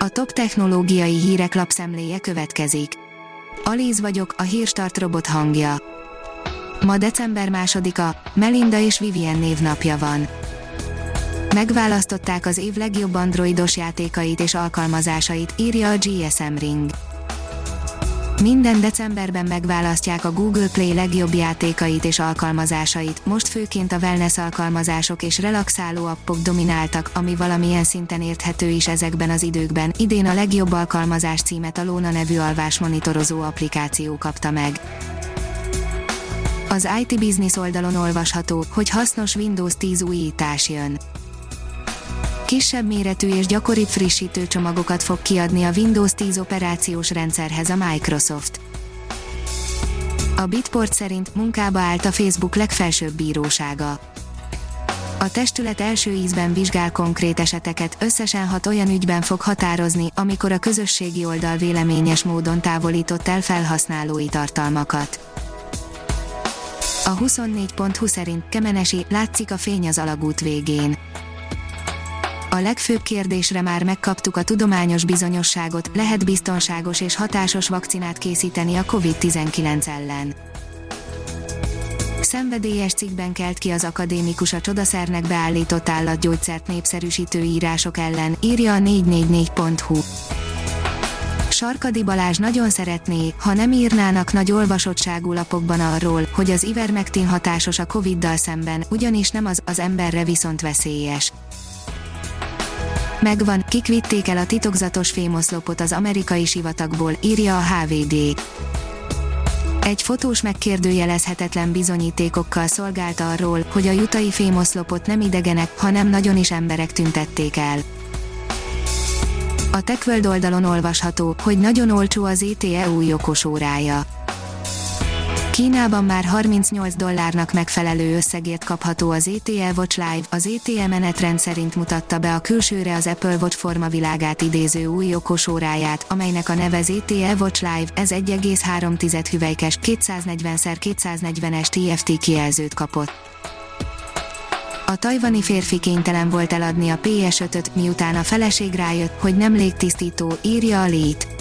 A top technológiai hírek lapszemléje következik. Alíz vagyok, a hírstart robot hangja. Ma december másodika, Melinda és Vivien névnapja van. Megválasztották az év legjobb androidos játékait és alkalmazásait, írja a GSM Ring. Minden decemberben megválasztják a Google Play legjobb játékait és alkalmazásait, most főként a wellness alkalmazások és relaxáló appok domináltak, ami valamilyen szinten érthető is ezekben az időkben. Idén a legjobb alkalmazás címet a Lóna nevű alvásmonitorozó applikáció kapta meg. Az IT Business oldalon olvasható, hogy hasznos Windows 10 újítás jön kisebb méretű és gyakoribb frissítő csomagokat fog kiadni a Windows 10 operációs rendszerhez a Microsoft. A Bitport szerint munkába állt a Facebook legfelsőbb bírósága. A testület első ízben vizsgál konkrét eseteket, összesen hat olyan ügyben fog határozni, amikor a közösségi oldal véleményes módon távolított el felhasználói tartalmakat. A 24.20 szerint Kemenesi látszik a fény az alagút végén a legfőbb kérdésre már megkaptuk a tudományos bizonyosságot, lehet biztonságos és hatásos vakcinát készíteni a COVID-19 ellen. Szenvedélyes cikkben kelt ki az akadémikus a csodaszernek beállított állatgyógyszert népszerűsítő írások ellen, írja a 444.hu. Sarkadi Balázs nagyon szeretné, ha nem írnának nagy olvasottságú lapokban arról, hogy az ivermectin hatásos a Covid-dal szemben, ugyanis nem az, az emberre viszont veszélyes. Megvan, kik vitték el a titokzatos fémoszlopot az amerikai sivatagból, írja a HVD. Egy fotós megkérdőjelezhetetlen bizonyítékokkal szolgált arról, hogy a jutai fémoszlopot nem idegenek, hanem nagyon is emberek tüntették el. A TechWorld oldalon olvasható, hogy nagyon olcsó az ETE új okosórája. Kínában már 38 dollárnak megfelelő összegért kapható az ETE Watch Live, az ETE menetrend szerint mutatta be a külsőre az Apple Watch formavilágát idéző új okosóráját, amelynek a neve az ETE Watch Live, ez 1,3 hüvelykes 240x240-es TFT kijelzőt kapott. A tajvani férfi kénytelen volt eladni a PS5-öt, miután a feleség rájött, hogy nem légtisztító, írja a Lét.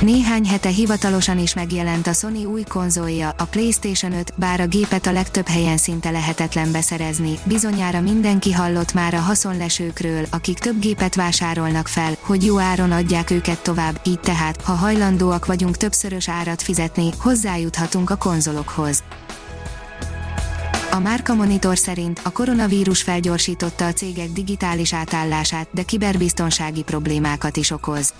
Néhány hete hivatalosan is megjelent a Sony új konzolja, a PlayStation 5, bár a gépet a legtöbb helyen szinte lehetetlen beszerezni, bizonyára mindenki hallott már a haszonlesőkről, akik több gépet vásárolnak fel, hogy jó áron adják őket tovább, így tehát, ha hajlandóak vagyunk többszörös árat fizetni, hozzájuthatunk a konzolokhoz. A Márka Monitor szerint a koronavírus felgyorsította a cégek digitális átállását, de kiberbiztonsági problémákat is okoz.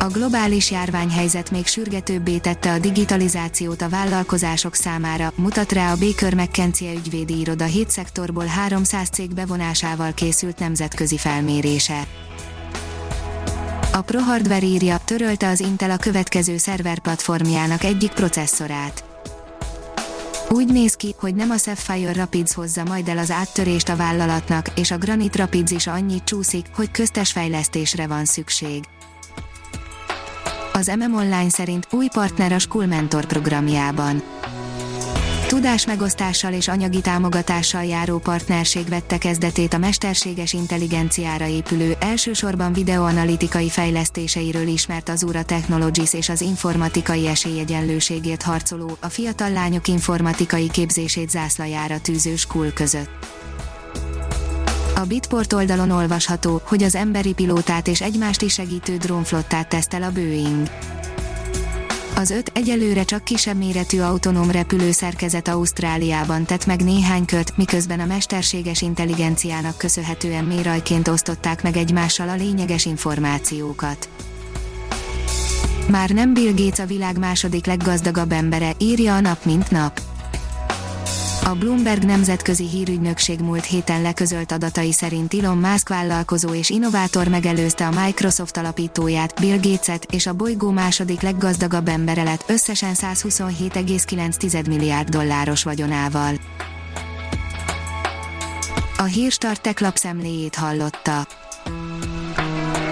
A globális járványhelyzet még sürgetőbbé tette a digitalizációt a vállalkozások számára, mutat rá a Baker McKenzie ügyvédi iroda 7 szektorból 300 cég bevonásával készült nemzetközi felmérése. A ProHardware írja, törölte az Intel a következő szerverplatformjának egyik processzorát. Úgy néz ki, hogy nem a Sapphire Rapids hozza majd el az áttörést a vállalatnak, és a Granite Rapids is annyit csúszik, hogy köztes fejlesztésre van szükség az MM Online szerint új partner a School Mentor programjában. Tudás megosztással és anyagi támogatással járó partnerség vette kezdetét a mesterséges intelligenciára épülő, elsősorban videoanalitikai fejlesztéseiről ismert az Ura Technologies és az informatikai esélyegyenlőségért harcoló, a fiatal lányok informatikai képzését zászlajára tűző School között. A Bitport oldalon olvasható, hogy az emberi pilótát és egymást is segítő drónflottát tesztel a Boeing. Az öt egyelőre csak kisebb méretű autonóm repülőszerkezet Ausztráliában tett meg néhány kört, miközben a mesterséges intelligenciának köszönhetően mérajként osztották meg egymással a lényeges információkat. Már nem Bill Gates a világ második leggazdagabb embere, írja a nap mint nap. A Bloomberg nemzetközi hírügynökség múlt héten leközölt adatai szerint Elon Musk vállalkozó és innovátor megelőzte a Microsoft alapítóját, Bill Gates-et, és a bolygó második leggazdagabb embere lett összesen 127,9 milliárd dolláros vagyonával. A Hírstart tech lapszemléjét hallotta.